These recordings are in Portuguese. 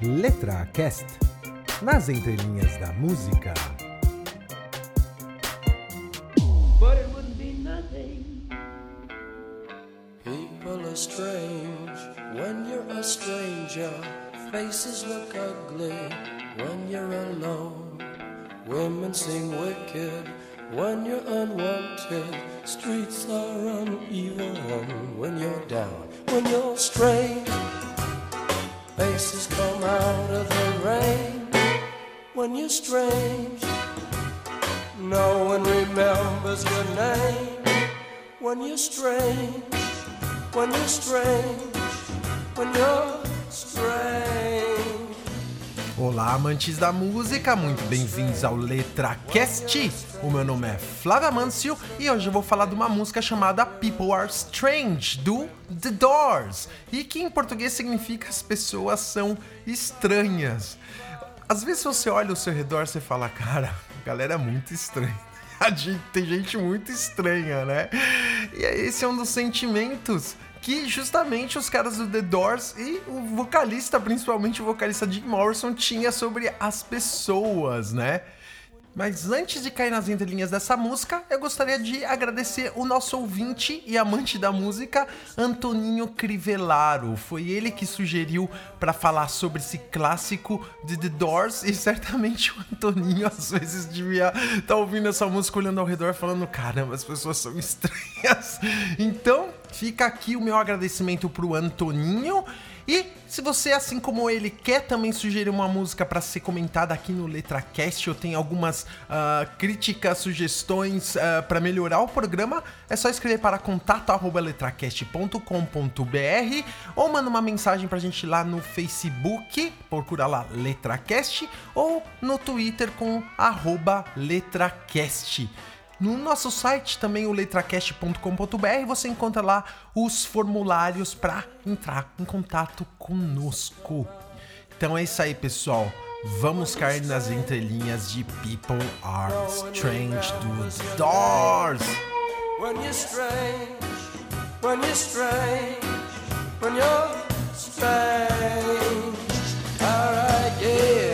Letra Cast nas entrelinhas da música. but it wouldn't be nothing. People are strange when you're a stranger. Faces look ugly when you're alone. Women seem wicked when you're unwanted. Streets are uneven when you're down. When you're strange, faces come out of the rain. When you're strange, no one remembers your name when you're strange, when you're strange, when you're strange. Olá, amantes da música, muito bem-vindos ao LetraCast. O meu nome é Flávia Mancio e hoje eu vou falar de uma música chamada People Are Strange, do The Doors, e que em português significa as pessoas são estranhas. Às vezes você olha ao seu redor e fala, cara, a galera é muito estranha. A gente, tem gente muito estranha, né? E esse é um dos sentimentos que justamente os caras do The Doors e o vocalista, principalmente o vocalista Jim Morrison, tinha sobre as pessoas, né? Mas antes de cair nas entrelinhas dessa música, eu gostaria de agradecer o nosso ouvinte e amante da música, Antoninho Crivellaro. Foi ele que sugeriu para falar sobre esse clássico de The Doors e certamente o Antoninho às vezes devia estar tá ouvindo essa música olhando ao redor falando: caramba, as pessoas são estranhas. Então, fica aqui o meu agradecimento pro Antoninho. E se você, assim como ele, quer também sugerir uma música para ser comentada aqui no LetraCast, ou tem algumas uh, críticas, sugestões uh, para melhorar o programa, é só escrever para contato@letracast.com.br ou manda uma mensagem pra gente lá no Facebook, procura lá LetraCast, ou no Twitter com @letracast. No nosso site, também o letracast.com.br, você encontra lá os formulários para entrar em contato conosco. Então é isso aí, pessoal. Vamos cair nas entrelinhas de People Are Strange do Doors. When you're strange, when you're strange, when you're strange. Yeah.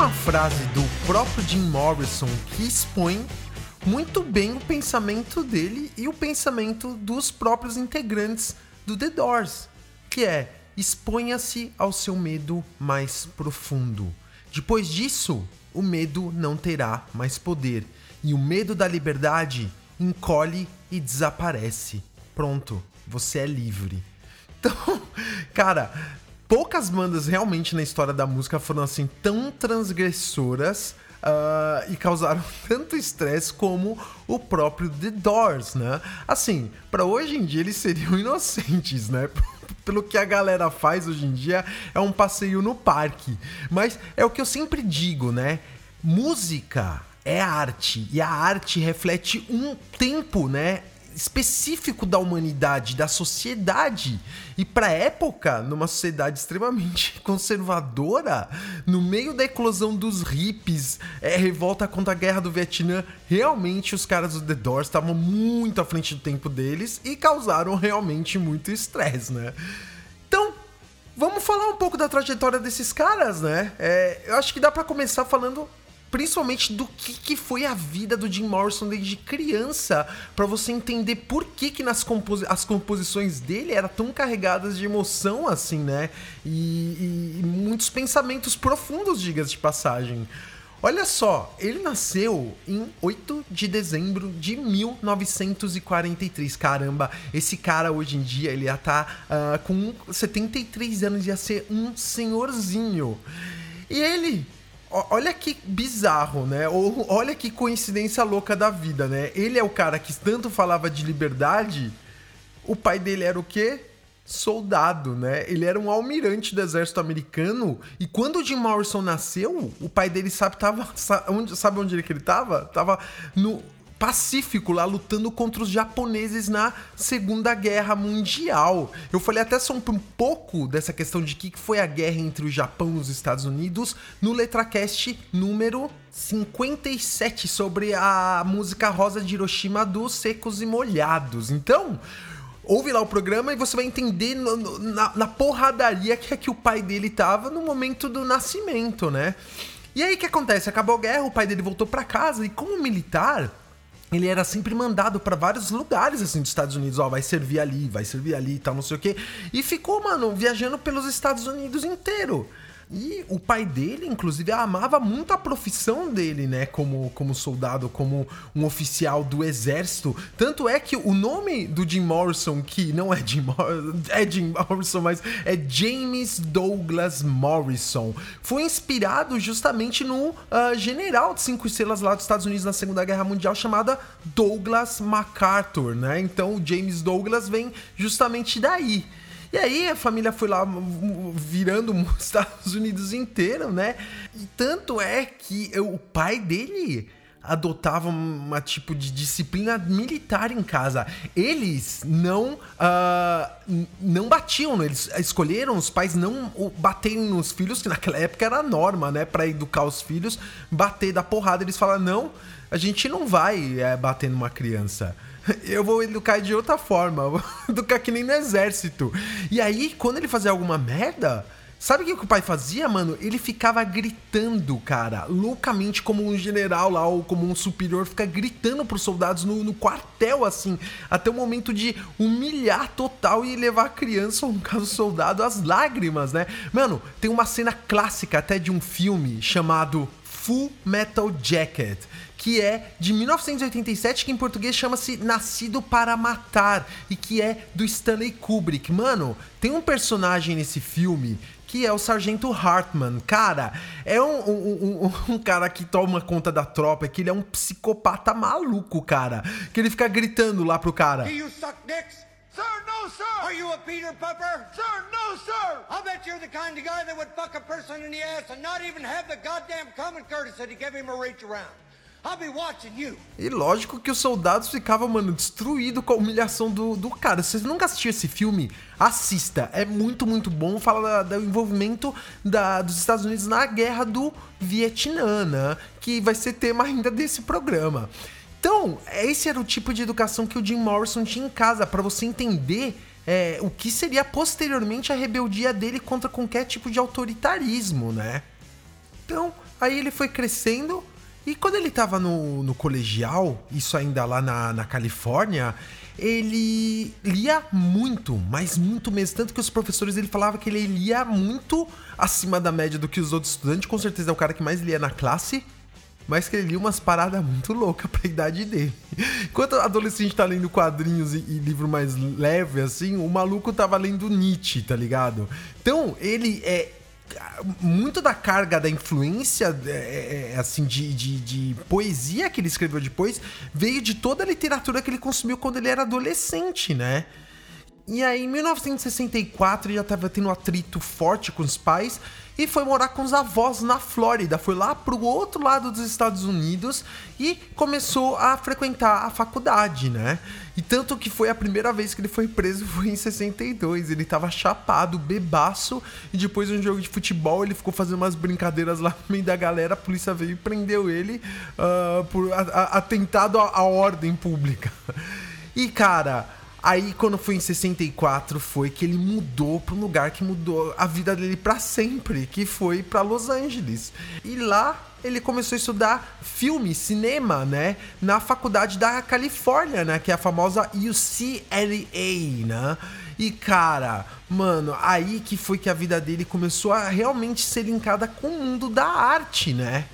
Uma frase do próprio Jim Morrison que expõe muito bem o pensamento dele e o pensamento dos próprios integrantes do The Doors, que é: exponha-se ao seu medo mais profundo. Depois disso, o medo não terá mais poder e o medo da liberdade encolhe e desaparece. Pronto, você é livre. Então, cara, poucas bandas realmente na história da música foram assim tão transgressoras ah, e causaram tanto estresse como o próprio The Doors, né? Assim, para hoje em dia eles seriam inocentes, né? Pelo que a galera faz hoje em dia é um passeio no parque. Mas é o que eu sempre digo, né? Música é arte e a arte reflete um tempo, né? específico da humanidade, da sociedade. E para época, numa sociedade extremamente conservadora, no meio da eclosão dos hippies, é, revolta contra a guerra do Vietnã, realmente os caras do The Doors estavam muito à frente do tempo deles e causaram realmente muito estresse, né? Então, vamos falar um pouco da trajetória desses caras, né? É, eu acho que dá para começar falando principalmente do que, que foi a vida do Jim Morrison desde criança, para você entender por que, que nas composi as composições dele eram tão carregadas de emoção assim, né? E, e- e muitos pensamentos profundos, diga-se de passagem. Olha só, ele nasceu em 8 de dezembro de 1943. Caramba, esse cara hoje em dia ele já tá uh, com 73 anos, ia ser um senhorzinho. E ele Olha que bizarro, né? Olha que coincidência louca da vida, né? Ele é o cara que tanto falava de liberdade. O pai dele era o quê? soldado, né? Ele era um almirante do exército americano e quando o Jim Morrison nasceu, o pai dele sabe tava onde, sabe onde ele tava? Tava no Pacífico lá lutando contra os japoneses na Segunda Guerra Mundial. Eu falei até só um, um pouco dessa questão de que foi a guerra entre o Japão e os Estados Unidos no Letracast número 57 sobre a música Rosa de Hiroshima dos Secos e Molhados. Então, ouve lá o programa e você vai entender no, no, na, na, porradaria que é que o pai dele tava no momento do nascimento, né? E aí o que acontece? Acabou a guerra, o pai dele voltou para casa e como militar, ele era sempre mandado para vários lugares assim dos Estados Unidos, ó, vai servir ali, vai servir ali e tal, não sei o quê. E ficou, mano, viajando pelos Estados Unidos inteiro. E o pai dele, inclusive, amava muito a profissão dele, né? Como, como soldado, como um oficial do exército. Tanto é que o nome do Jim Morrison, que não é Jim Morrison, é Jim Morrison, mas é James Douglas Morrison, foi inspirado justamente no uh, general de cinco estrelas lá dos Estados Unidos na Segunda Guerra Mundial, chamada Douglas MacArthur, né? Então o James Douglas vem justamente daí. E aí a família foi lá virando os Estados Unidos inteiro, né? E tanto é que o pai dele adotava uma tipo de disciplina militar em casa. Eles não uh, não batiam, né? eles escolheram os pais não baterem nos filhos, que naquela época era a norma, né, para educar os filhos, bater da porrada. Eles falaram: "Não, a gente não vai é, bater numa criança" eu vou educar de outra forma. Vou educar que nem no exército. E aí, quando ele fazia alguma merda, sabe o que o pai fazia, mano? Ele ficava gritando, cara, loucamente, como um general lá, ou como um superior, fica gritando pros soldados no, no quartel, assim, até o momento de humilhar total e levar a criança, ou no caso, o soldado, às lágrimas, né? Mano, tem uma cena clássica até de um filme chamado Full Metal Jacket que é de 1987, que em português chama-se Nascido para Matar, e que é do Stanley Kubrick. Mano, tem um personagem nesse filme que é o Sargento Hartman. Cara, é um, um, um, um, cara que toma conta da tropa, que ele é um psicopata maluco, cara. Que ele fica gritando lá pro cara. Do you suck dicks? Sir, no, sir! Are you a Peter Pupper? Sir, no, sir! I'll bet you're the kind of guy that would fuck a person in the ass and not even have the goddamn common courtesy to give him a reach around. E lógico que os soldados ficavam, mano, destruídos com a humilhação do, do cara. Se você nunca assistiu esse filme, assista. É muito, muito bom. Fala do envolvimento da, dos Estados Unidos na guerra do Vietnã, né? Que vai ser tema ainda desse programa. Então, esse era o tipo de educação que o Jim Morrison tinha em casa, para você entender é, o que seria posteriormente a rebeldia dele contra qualquer tipo de autoritarismo, né? Então, aí ele foi crescendo e quando ele tava no, no colegial, isso ainda lá na, na Califórnia, ele lia muito, mas muito mesmo. Tanto que os professores ele falava que ele lia muito acima da média do que os outros estudantes. Com certeza é o cara que mais lia na classe. Mas que ele lia umas paradas muito loucas pra idade dele. Enquanto o adolescente tá lendo quadrinhos e, e livro mais leve, assim, o maluco tava lendo Nietzsche, tá ligado? Então, ele é muito da carga da influência é, é, é, assim de, de, de, poesia que ele escreveu depois veio de toda a literatura que ele consumiu quando ele era adolescente, né? E aí, em 1964, ele já estava tendo um atrito forte com os pais e foi morar com os avós na Flórida. Foi lá pro outro lado dos Estados Unidos e começou a frequentar a faculdade, né? E tanto que foi a primeira vez que ele foi preso foi em 62. Ele tava chapado, bebaço, e depois de um jogo de futebol ele ficou fazendo umas brincadeiras lá no meio da galera. A polícia veio e prendeu ele uh, por atentado à ordem pública. E cara Aí, quando foi em 64, foi que ele mudou para um lugar que mudou a vida dele para sempre, que foi para Los Angeles. E lá ele começou a estudar filme, cinema, né, na faculdade da Califórnia, né, que é a famosa UCLA, né? E cara, mano, aí que foi que a vida dele começou a realmente ser linkada com o mundo da arte, né?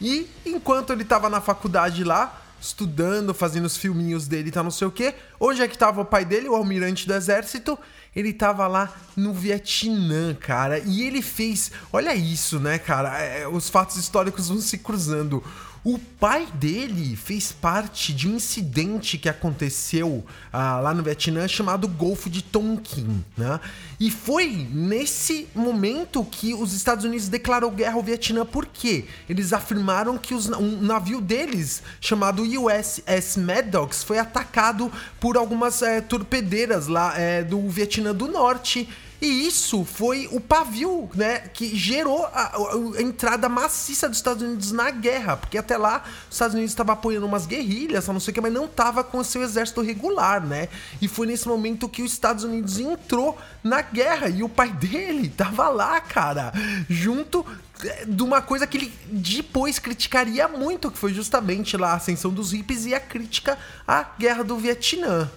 E enquanto ele tava na faculdade lá, estudando, fazendo os filminhos dele tá não sei o quê, onde é que tava o pai dele, o almirante do exército? Ele tava lá no Vietnã, cara, e ele fez. Olha isso, né, cara? É, os fatos históricos vão se cruzando. O pai dele fez parte de um incidente que aconteceu ah, lá no Vietnã chamado Golfo de Tonkin, né? E foi nesse momento que os Estados Unidos declarou guerra ao Vietnã. Por quê? Eles afirmaram que os, um navio deles, chamado USS Maddox, foi atacado por algumas é, torpedeiras lá é, do Vietnã do Norte e isso foi o pavio, né, que gerou a, a, entrada maciça dos Estados Unidos na guerra, porque até lá os Estados Unidos estavam apoiando umas guerrilhas, não sei o que, mas não estava com o seu exército regular, né? E foi nesse momento que os Estados Unidos entrou na guerra e o pai dele tava lá, cara, junto é, de uma coisa que ele depois criticaria muito, que foi justamente lá a ascensão dos hippies e a crítica à guerra do Vietnã.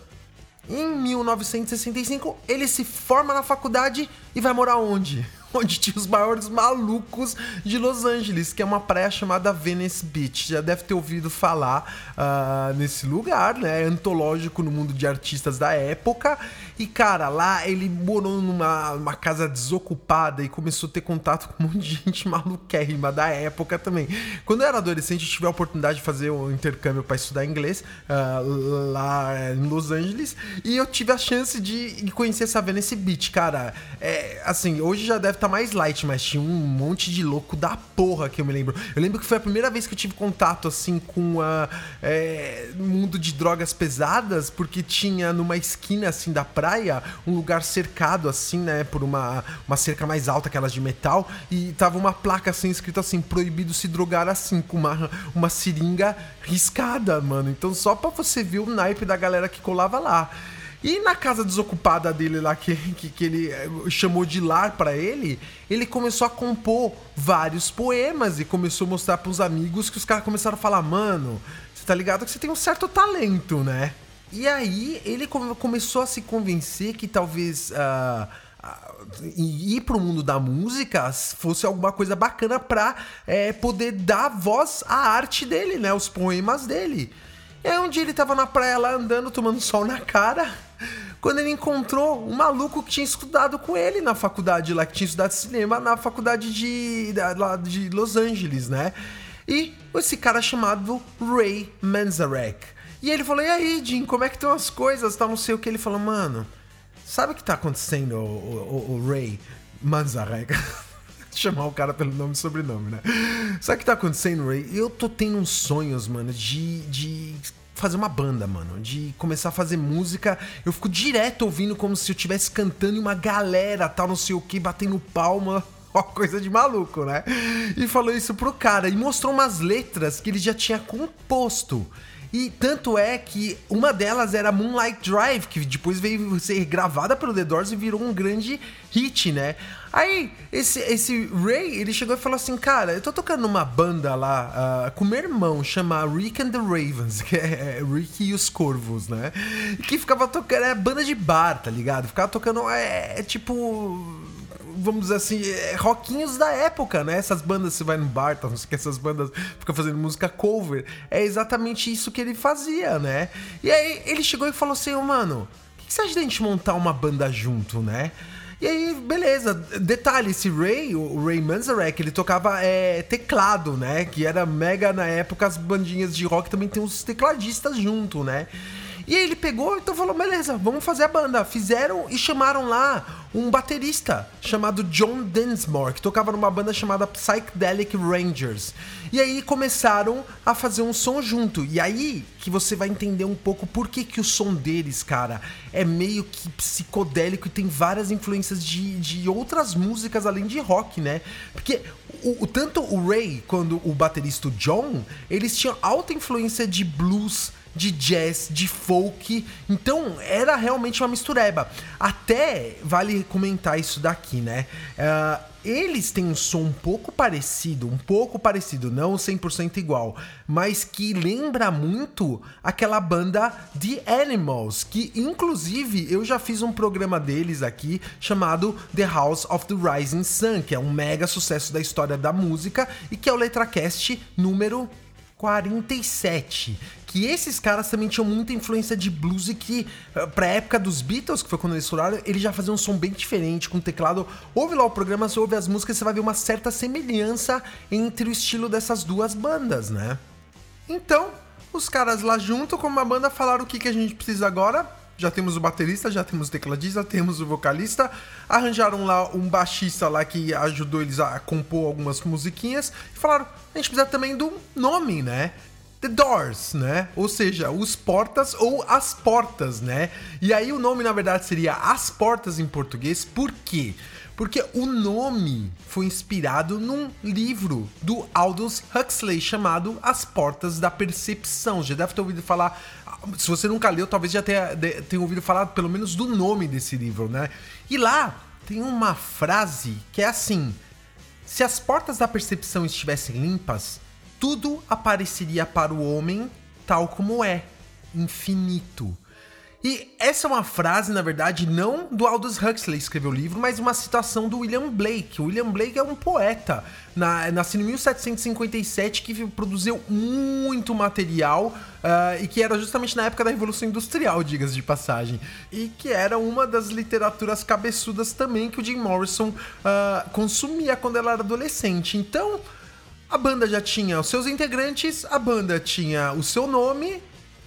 Em 1965, ele se forma na faculdade e vai morar onde? onde tinha os maiores malucos de Los Angeles, que é uma praia chamada Venice Beach. Já deve ter ouvido falar uh, nesse lugar, né? É antológico no mundo de artistas da época. E, cara, lá ele morou numa uma casa desocupada e começou a ter contato com um monte de gente maluquérrima da época também. Quando eu era adolescente, eu tive a oportunidade de fazer um intercâmbio para estudar inglês uh, lá em Los Angeles e eu tive a chance de conhecer essa Venice Beach, cara. É, assim, hoje já deve tá mais light, mas tinha um monte de louco da porra que eu me lembro. Eu lembro que foi a primeira vez que eu tive contato, assim, com a é, mundo de drogas pesadas, porque tinha numa esquina, assim, da praia, um lugar cercado, assim, né, por uma, uma cerca mais alta, aquelas de metal, e tava uma placa, assim, escrito assim, proibido se drogar assim, com uma, uma seringa riscada, mano. Então só pra você ver o naipe da galera que colava lá. E na casa desocupada dele lá, que, que, que ele eh, chamou de lar para ele, ele começou a compor vários poemas e começou a mostrar pros amigos que os caras começaram a falar: Mano, você tá ligado que você tem um certo talento, né? E aí ele come, começou a se convencer que talvez. Uh, ir pro mundo da música fosse alguma coisa bacana pra é, poder dar voz à arte dele, né? Os poemas dele. E aí um dia ele tava na praia lá andando, tomando sol na cara, quando ele encontrou um maluco que tinha estudado com ele na faculdade lá, que tinha estudado cinema na faculdade de, lá de Los Angeles, né? E esse cara chamado Ray Manzarek. E ele falou: E aí, Jim, como é que estão as coisas? Tá, não sei o que. Ele falou: Mano, sabe o que tá acontecendo, o, o, o Ray Manzarek? chamar o cara pelo nome e sobrenome, né? Sabe o que tá acontecendo, Ray? Eu tô tendo uns sonhos, mano, de, de fazer uma banda, mano. De começar a fazer música. Eu fico direto ouvindo como se eu estivesse cantando e uma galera, tal, não sei o que, batendo palma. Ó, coisa de maluco, né? E falou isso pro cara. E mostrou umas letras que ele já tinha composto. E tanto é que uma delas era Moonlight Drive, que depois veio ser gravada pelo The Doors e virou um grande hit, né? Aí, esse, esse Ray, ele chegou e falou assim, cara, eu tô tocando numa banda lá uh, com meu irmão, chama Rick and the Ravens, que é, é Rick e os Corvos, né? Que ficava tocando, é banda de bar, tá ligado? Ficava tocando, é, é tipo vamos dizer assim, é, rockinhos da época, né? Essas bandas, você vai no bar, tá, não sei que, essas bandas ficam fazendo música cover. É exatamente isso que ele fazia, né? E aí ele chegou e falou assim, oh, mano, o que, que você acha da gente montar uma banda junto, né? E aí, beleza. Detalhe, esse Ray, o Ray Manzarek, ele tocava é, teclado, né? Que era mega na época, as bandinhas de rock também tem uns tecladistas junto, né? E aí ele pegou, então falou, beleza, vamos fazer a banda. Fizeram e chamaram lá um baterista chamado John Densmore, que tocava numa banda chamada Psychedelic Rangers. E aí começaram a fazer um som junto. E aí que você vai entender um pouco por que, que o som deles, cara, é meio que psicodélico e tem várias influências de, de outras músicas além de rock, né? Porque o, o tanto o Ray quanto o baterista John, eles tinham alta influência de blues de jazz, de folk. Então era realmente uma mistureba. Até vale comentar isso daqui, né? Uh, eles têm um som um pouco parecido, um pouco parecido, não 100% igual, mas que lembra muito aquela banda The Animals, que inclusive eu já fiz um programa deles aqui chamado The House of the Rising Sun, que é um mega sucesso da história da música e que é o Letracast número 47. Que esses caras também tinham muita influência de blues e que, eh, pra época dos Beatles, que foi quando eles estouraram, eles já faziam um som bem diferente, com teclado. Ouve lá o programa, você ouve as músicas, você vai ver uma certa semelhança entre o estilo dessas duas bandas, né? Então, os caras lá junto com uma banda falaram o que, que a gente precisa agora já temos o baterista, já temos o tecladista, temos o vocalista. Arranjaram lá um baixista lá que ajudou eles a compor algumas musiquinhas. E falaram, a gente precisa também do nome, né? The Doors, né? Ou seja, os portas ou as portas, né? E aí o nome na verdade seria As Portas em português. Por quê? Porque o nome foi inspirado num livro do Aldous Huxley chamado As Portas da Percepção. Já deve ter ouvido falar. Se você nunca leu, talvez já tenha, tenha ouvido falar pelo menos do nome desse livro, né? E lá tem uma frase que é assim: Se as portas da percepção estivessem limpas, tudo apareceria para o homem tal como é, infinito. E essa é uma frase, na verdade, não do Aldous Huxley que escreveu o livro, mas uma citação do William Blake. O William Blake é um poeta, na, nascido em 1757, que produziu muito material uh, e que era justamente na época da Revolução Industrial, digas de passagem. E que era uma das literaturas cabeçudas também que o Jim Morrison uh, consumia quando ela era adolescente. Então, a banda já tinha os seus integrantes, a banda tinha o seu nome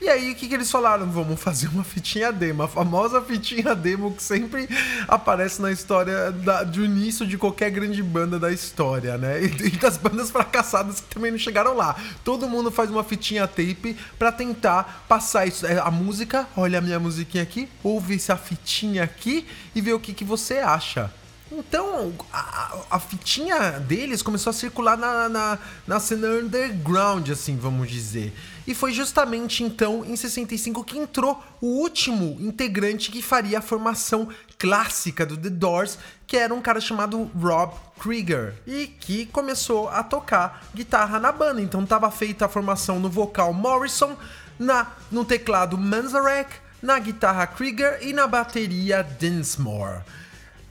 e aí, o que, que eles falaram? Vamos fazer uma fitinha demo, a famosa fitinha demo que sempre aparece na história da, do início de qualquer grande banda da história, né? E, e, das bandas fracassadas que também não chegaram lá. Todo mundo faz uma fitinha tape para tentar passar isso. É, a música, olha a minha musiquinha aqui, ouve essa fitinha aqui e vê o que, que você acha. Então, a, a, fitinha deles começou a circular na, na, na cena underground, assim, vamos dizer. E foi justamente então, em 65, que entrou o último integrante que faria a formação clássica do The Doors, que era um cara chamado Rob Krieger, e que começou a tocar guitarra na banda. Então, estava feita a formação no vocal Morrison, na, no teclado Manzarek, na guitarra Krieger e na bateria Dinsmore.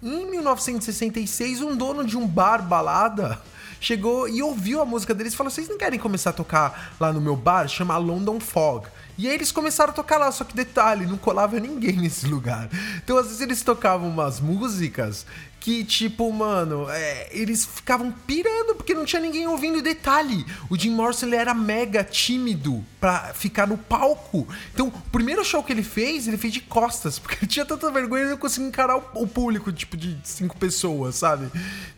Em 1966, um dono de um bar balada chegou e ouviu a música deles e falou: Vocês não querem começar a tocar lá no meu bar? Chama London Fog. E aí eles começaram a tocar lá, só que detalhe, não colava ninguém nesse lugar. Então às vezes eles tocavam umas músicas que, tipo, mano, é, eles ficavam pirando porque não tinha ninguém ouvindo. detalhe, o Jim Morrison ele era mega tímido pra ficar no palco. Então, o primeiro show que ele fez, ele fez de costas, porque ele tinha tanta vergonha que não conseguia encarar o, o público, tipo, de cinco pessoas, sabe?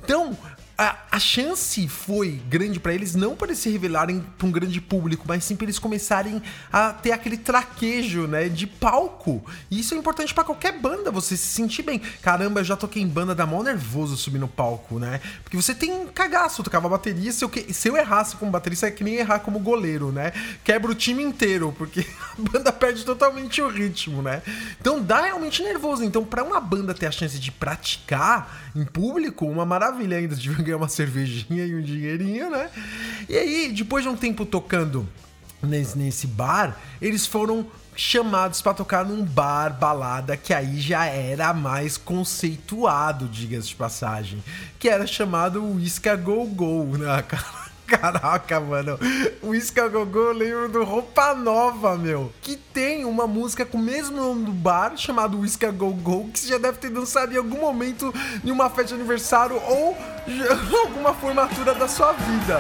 Então, a, a, chance foi grande para eles não para se revelarem para um grande público, mas sim para eles começarem a ter aquele traquejo, né, de palco. E isso é importante para qualquer banda, você se sentir bem. Caramba, eu já toquei em banda da mó nervoso subir no palco, né? Porque você tem um cagaço, eu tocava bateria, se eu, se eu errasse como baterista é que nem errar como goleiro, né? Quebra o time inteiro, porque a banda perde totalmente o ritmo, né? Então dá realmente nervoso. Então, para uma banda ter a chance de praticar em público, uma maravilha ainda de ganhar uma cervejinha e um dinheirinho, né? E aí, depois de um tempo tocando nesse, nesse bar, eles foram chamados para tocar num bar, balada, que aí já era mais conceituado, diga-se de passagem, que era chamado Whisky Go Go, né, cara? Caraca, mano. O Isca Gogô, eu lembro do Roupa Nova, meu. Que tem uma música com o mesmo nome do bar, chamado Whisky Go que você já deve ter dançado em algum momento em uma festa de aniversário ou alguma formatura da sua vida.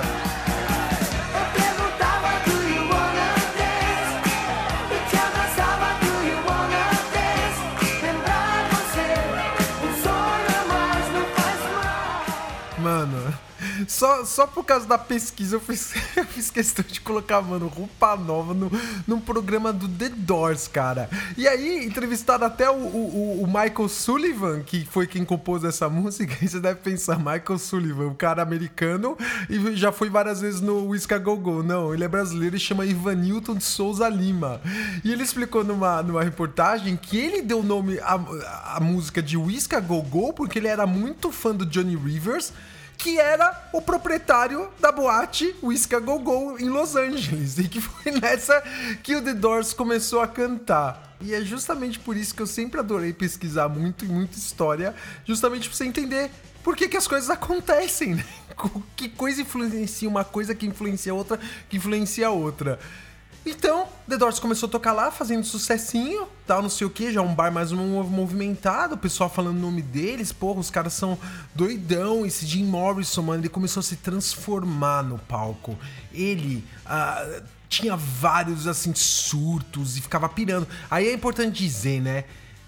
Só, só por causa da pesquisa eu fiz, eu fiz questão de colocar, mano, roupa nova no, num programa do The Doors, cara. E aí, entrevistaram até o, o, o Michael Sullivan, que foi quem compôs essa música. E você deve pensar, Michael Sullivan, um cara americano, e já foi várias vezes no Whisky Go Go. Não, ele é brasileiro e chama Ivanilton de Souza Lima. E ele explicou numa, numa reportagem que ele deu o nome à, à música de Whisky Go Go porque ele era muito fã do Johnny Rivers que era o proprietário da boate Whiskey Go Go em Los Angeles. E que foi nessa que o The Doors começou a cantar. E é justamente por isso que eu sempre adorei pesquisar muito e muita história, justamente pra você entender por que, que as coisas acontecem, né? Que coisa influencia uma coisa que influencia outra, que influencia outra. Então, The Doors começou a tocar lá, fazendo sucessinho, tal, não sei o que, já um bar mais movimentado, o pessoal falando o nome deles, porra, os caras são doidão, esse Jim Morrison, mano, ele começou a se transformar no palco. Ele uh, tinha vários, assim, surtos e ficava pirando. Aí é importante dizer, né,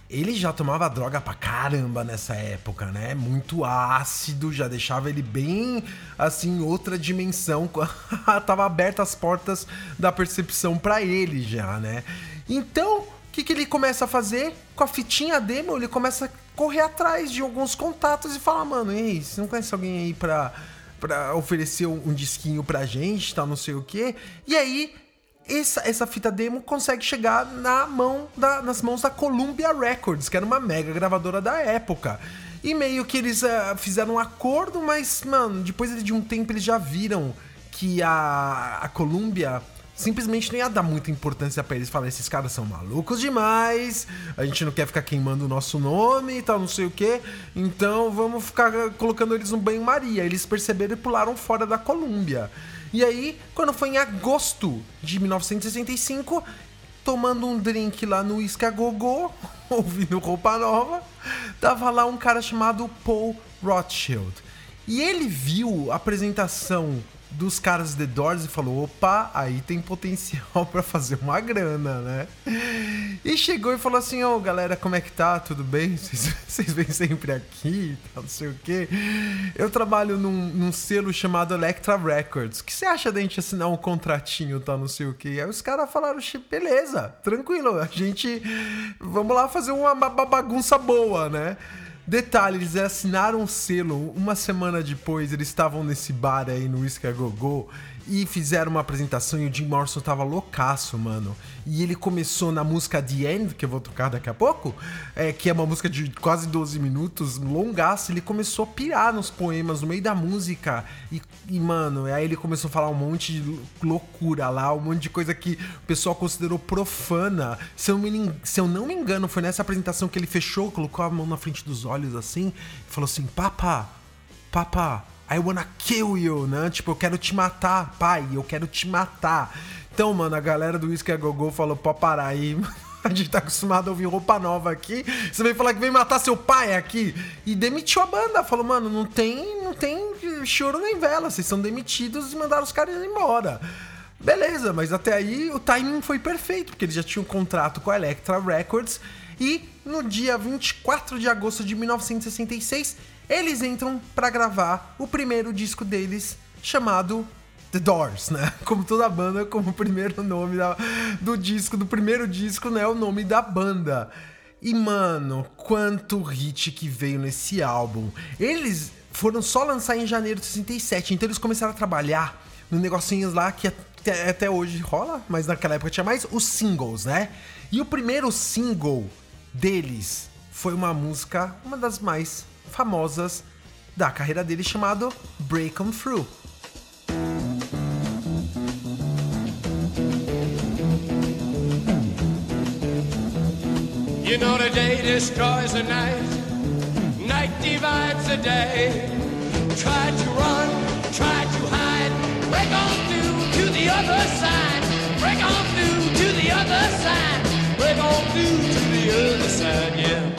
ele já tomava droga pra caramba nessa época, né? Muito ácido, já deixava ele bem assim, outra dimensão. Tava abertas as portas da percepção para ele já, né? Então, o que, que ele começa a fazer? Com a fitinha demo, ele começa a correr atrás de alguns contatos e fala, mano, ei, você não conhece alguém aí pra, pra oferecer um, um disquinho pra gente, tal, não sei o quê? E aí essa, essa fita demo consegue chegar na mão da, nas mãos da Columbia Records, que era uma mega gravadora da época. E meio que eles uh, fizeram um acordo, mas, mano, depois de um tempo eles já viram que a, a Columbia simplesmente não ia dar muita importância para eles. Falar, esses caras são malucos demais, a gente não quer ficar queimando o nosso nome e tal, não sei o que. Então vamos ficar colocando eles no banho-maria. Eles perceberam e pularam fora da Colômbia. E aí, quando foi em agosto de 1965, tomando um drink lá no Isca Gogô, ouvindo roupa nova, tava lá um cara chamado Paul Rothschild. E ele viu a apresentação dos caras The Doors e falou: opa, aí tem potencial para fazer uma grana, né? E chegou e falou assim: ô oh, galera, como é que tá? Tudo bem? Vocês vêm sempre aqui, não sei o quê. Eu trabalho num, num, selo chamado Electra Records. O que você acha da gente assinar um contratinho, tal, não sei o quê? Aí os caras falaram: beleza, tranquilo, a gente. Vamos lá fazer uma bagunça boa, né? Detalhe, eles assinaram um selo. Uma semana depois, eles estavam nesse bar aí no Whisky Go e fizeram uma apresentação e o Jim Morrison tava loucaço, mano. E ele começou na música The End, que eu vou tocar daqui a pouco, é, que é uma música de quase 12 minutos, longaço. Ele começou a pirar nos poemas no meio da música. E, e, mano, aí ele começou a falar um monte de loucura lá, um monte de coisa que o pessoal considerou profana. Se eu, me, se eu não me engano, foi nessa apresentação que ele fechou, colocou a mão na frente dos olhos assim, e falou assim: Papa, Papa I wanna kill you, né? Tipo, eu quero te matar, pai, eu quero te matar. Então, mano, a galera do Whisky a Gogô falou, pode parar aí. A gente tá acostumado a ouvir roupa nova aqui. Você vem falar que vem matar seu pai aqui. E demitiu a banda. Falou, mano, não tem, não tem choro nem vela. Vocês são demitidos e mandaram os caras embora. Beleza, mas até aí o timing foi perfeito, porque eles já tinham um contrato com a Elektra Records. E no dia 24 de agosto de 1966 eles entram para gravar o primeiro disco deles, chamado The Doors, né? Como toda banda, como o primeiro nome da, do disco, do primeiro disco, né? O nome da banda. E, mano, quanto hit que veio nesse álbum. Eles foram só lançar em janeiro de 67, então eles começaram a trabalhar no negocinhos lá que até, até hoje rola, mas naquela época tinha mais os singles, né? E o primeiro single deles foi uma música, uma das mais famosas da carreira dele chamado Break 'em Through. You know the day destroys the night, night divides the day. Try to run, try to hide, break on through to the other side, break on through to the other side, break on through to the other side, yeah.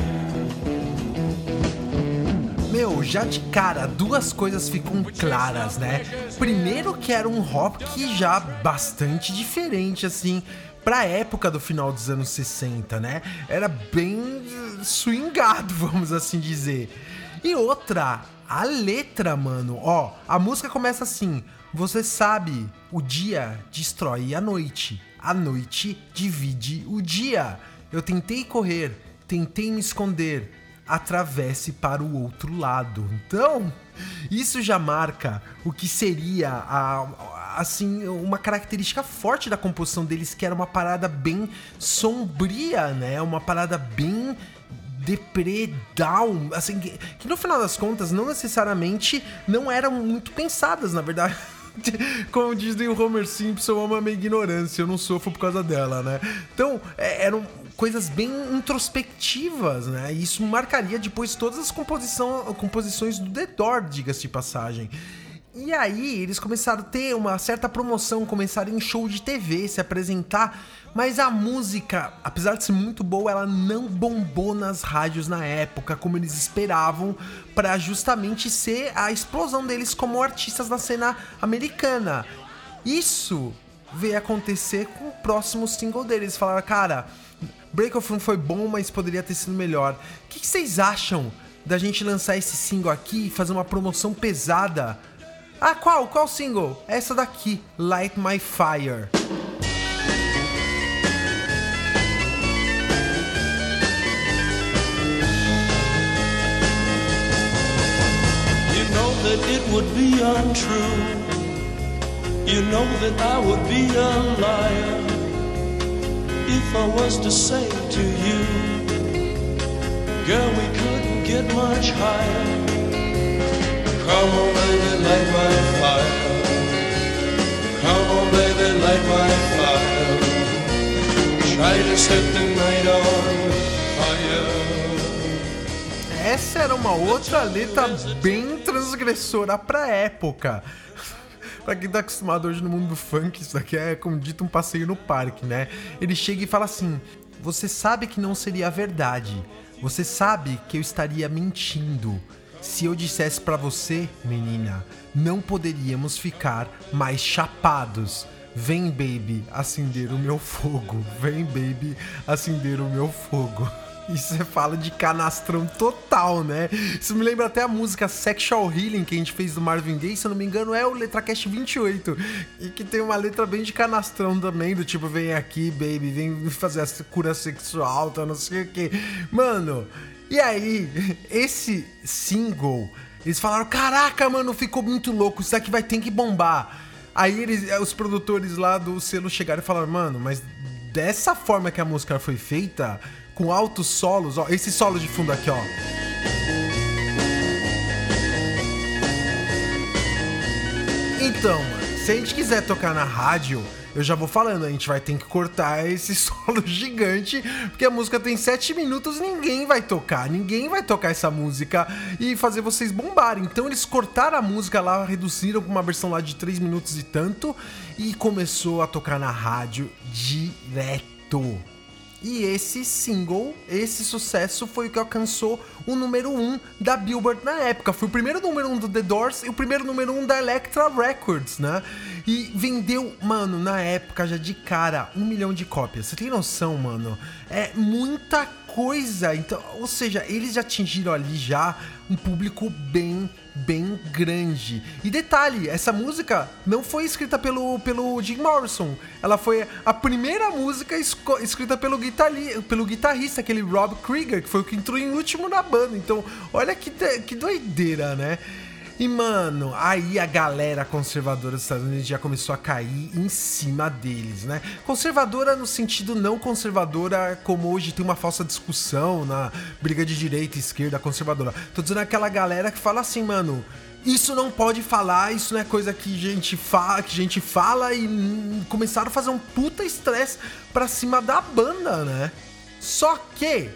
Meu, já de cara, duas coisas ficam claras, né? Primeiro que era um rock já bastante diferente, assim, pra época do final dos anos 60, né? Era bem swingado, vamos assim dizer. E outra, a letra, mano. Ó, a música começa assim: Você sabe, o dia destrói a noite. A noite divide o dia. Eu tentei correr, tentei me esconder. Atravesse para o outro lado. Então, isso já marca o que seria a, assim uma característica forte da composição deles, que era uma parada bem sombria, né? Uma parada bem deprê, down, assim, que, que no final das contas não necessariamente não eram muito pensadas, na verdade. Como dizem o Homer Simpson, eu amo a minha ignorância, eu não sofro por causa dela, né? Então, é, eram coisas bem introspectivas, né? E isso marcaria depois todas as composição, composições do The Door, diga-se de passagem. E aí, eles começaram a ter uma certa promoção, começaram em show de TV, se apresentar, mas a música, apesar de ser muito boa, ela não bombou nas rádios na época como eles esperavam, para justamente ser a explosão deles como artistas na cena americana. Isso veio acontecer com o próximo single deles. Falaram, cara, Break of Room foi bom, mas poderia ter sido melhor. O que, vocês acham da gente lançar esse single aqui e fazer uma promoção pesada? Ah, qual? Qual single? Essa daqui, Light My Fire. That it would be untrue. You know that I would be a liar if I was to say to you, Girl, we couldn't get much higher. Come on, baby, light my fire. Come on, baby, light my fire. Try to set the night on fire. Essa era uma outra letra bem transgressora pra época. Pra quem tá acostumado hoje no mundo do funk, isso daqui é como dito um passeio no parque, né? Ele chega e fala assim: Você sabe que não seria verdade. Você sabe que eu estaria mentindo. Se eu dissesse pra você, menina, não poderíamos ficar mais chapados. Vem, baby, acender o meu fogo. Vem, baby, acender o meu fogo. E você fala de canastrão total, né? Isso me lembra até a música Sexual Healing que a gente fez do Marvin Gaye, se eu não me engano, é o Letracast 28. E que tem uma letra bem de canastrão também, do tipo, vem aqui, baby, vem fazer essa cura sexual, tá, não sei o que. Mano, e aí, esse single, eles falaram: caraca, mano, ficou muito louco, isso daqui vai ter que bombar. Aí eles, os produtores lá do selo chegaram e falaram: mano, mas dessa forma que a música foi feita, com altos solos, ó, esse solo de fundo aqui, ó. Então, mano, se a gente quiser tocar na rádio, eu já vou falando, a gente vai ter que cortar esse solo gigante, porque a música tem 7 minutos, ninguém vai tocar, ninguém vai tocar essa música e fazer vocês bombarem. Então eles cortaram a música lá, reduziram pra uma versão lá de 3 minutos e tanto, e começou a tocar na rádio direto. E esse single, esse sucesso foi o que alcançou o número 1 um da Billboard na época. Foi o primeiro número 1 um do The Doors e o primeiro número 1 um da Elektra Records, né? E vendeu, mano, na época já de cara, um milhão de cópias. Você tem noção, mano? É muita coisa. Então, ou seja, eles atingiram ali já um público bem bem grande. E detalhe, essa música não foi escrita pelo, pelo Jim Morrison. Ela foi a primeira música escrita pelo, guitarri- pelo guitarrista, aquele Rob Krieger, que foi o que entrou em último na banda. Então, olha que, que doideira, né? E, mano, aí a galera conservadora dos Estados Unidos já começou a cair em cima deles, né? Conservadora no sentido não conservadora, como hoje tem uma falsa discussão na briga de direita e esquerda conservadora. Tô dizendo aquela galera que fala assim, mano. Isso não pode falar, isso não é coisa que gente fala, que gente fala e começaram a fazer um puta estresse pra cima da banda, né? Só que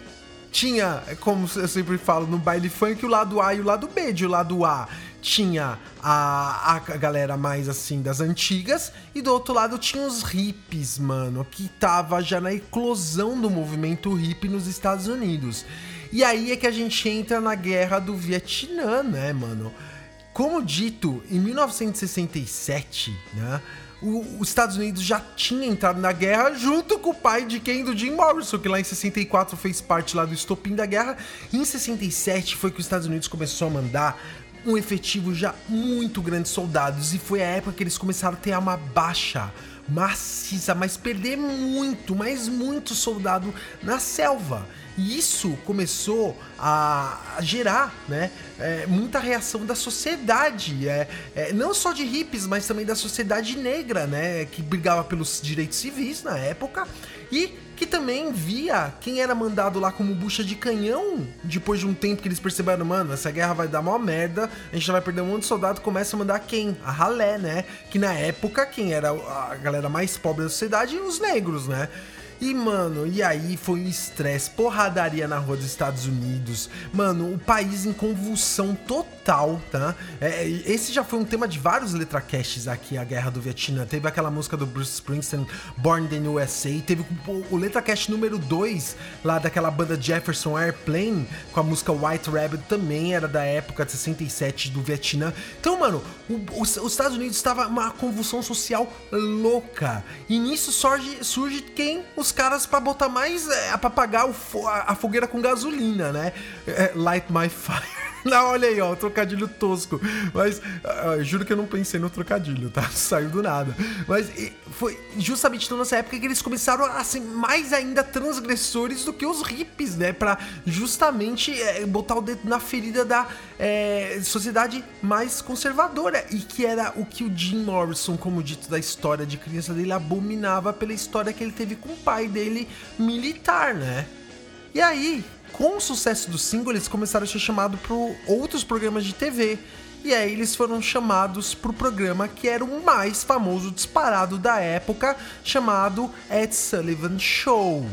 tinha, como eu sempre falo, no baile funk, o lado A e o lado B. De o lado A tinha a, a galera mais assim das antigas, e do outro lado tinha os hippies, mano, que tava já na eclosão do movimento hippie nos Estados Unidos. E aí é que a gente entra na guerra do Vietnã, né, mano? Como dito, em 1967, né, os Estados Unidos já tinha entrado na guerra junto com o pai de quem? Do Jim Morrison, que lá em 64 fez parte lá do estopim da guerra. Em 67 foi que os Estados Unidos começou a mandar um efetivo já muito grande de soldados e foi a época que eles começaram a ter uma baixa maciça, mas perder muito, mas muito soldado na selva. E isso começou a gerar né, é, muita reação da sociedade, é, é, não só de hippies, mas também da sociedade negra, né, que brigava pelos direitos civis na época e que também via quem era mandado lá como bucha de canhão depois de um tempo que eles perceberam, mano, essa guerra vai dar mó merda, a gente vai perder um monte de soldado, começa a mandar quem? A ralé, né? Que na época, quem era a galera mais pobre da sociedade? Os negros, né? E, mano, e aí foi um estresse, porradaria na rua dos Estados Unidos. Mano, o país em convulsão total, tá? É, esse já foi um tema de vários letracasts aqui, a Guerra do Vietnã. Teve aquela música do Bruce Springsteen, Born in the USA. Teve o, o letracast número 2, lá daquela banda Jefferson Airplane, com a música White Rabbit, também era da época de 67 do Vietnã. Então, mano, o- os, os Estados Unidos estava uma convulsão social louca. E nisso surge, surge quem? Os caras pra botar mais. É, pra pagar o a, a fogueira com gasolina, né? É, light my fire. Não, olha aí, ó, trocadilho tosco. Mas eu juro que eu não pensei no trocadilho, tá? Saiu do nada. Mas foi justamente então nessa época que eles começaram a ser mais ainda transgressores do que os hippies, né? Pra justamente é, botar o dedo na ferida da é, sociedade mais conservadora. E que era o que o Jim Morrison, como dito da história de criança dele, abominava pela história que ele teve com o pai dele militar, né? E aí, com o sucesso do single, eles começaram a ser chamados para outros programas de TV. E aí eles foram chamados pro programa que era o mais famoso disparado da época, chamado Ed Sullivan Show.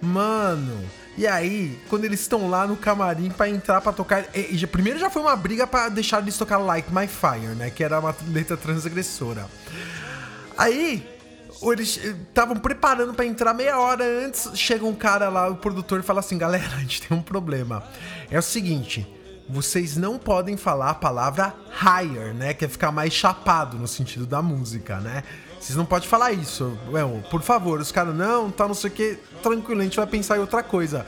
Mano, e aí, quando eles estão lá no camarim pra entrar pra tocar, e- e primeiro já foi uma briga pra deixar eles tocar Like My Fire, né, que era uma letra transgressora. Aí, eles estavam preparando pra entrar meia hora antes. Chega um cara lá, o produtor, e fala assim: galera, a gente tem um problema. É o seguinte. Vocês não podem falar a palavra higher, né? Que é ficar mais chapado no sentido da música, né? Vocês não podem falar isso. Well, por favor, os caras, não, tá, não sei o que. Tranquilo, a gente vai pensar em outra coisa.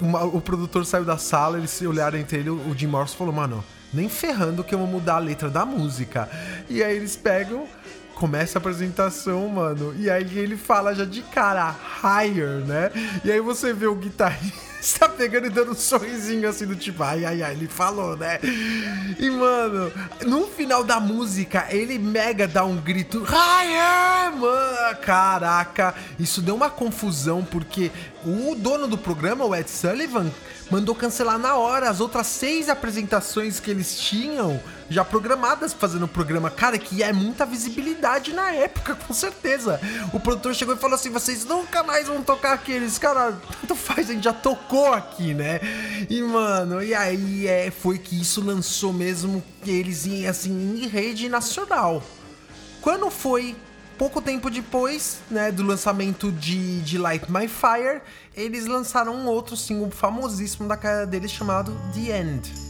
Uma- o produtor saiu da sala, eles se olharam entre ele, o Jim Morrison falou, mano, nem ferrando que eu vou mudar a letra da música. E aí eles pegam, começa a apresentação, mano, e aí ele fala já de cara, higher, né? E aí você vê o guitarrista pegando e dando um sorrisinho assim do tipo, ai, ai, ai, ele falou, né? E, mano, no final da música, ele mega dá um grito, higher, mano, caraca, isso deu uma confusão, porque o dono do programa, o Ed Sullivan, mandou cancelar na hora as outras seis apresentações que eles tinham já programadas fazer no programa. Cara, que é muita visibilidade na época, com certeza. O produtor chegou e falou assim: vocês nunca mais vão tocar aqui. Eles, cara, tanto faz, a gente já tocou aqui, né? E, mano, e aí é, foi que isso lançou mesmo eles em, assim, em rede nacional. Quando foi pouco tempo depois, né, do lançamento de, de Light My Fire, eles lançaram um outro single famosíssimo da carreira deles chamado The End.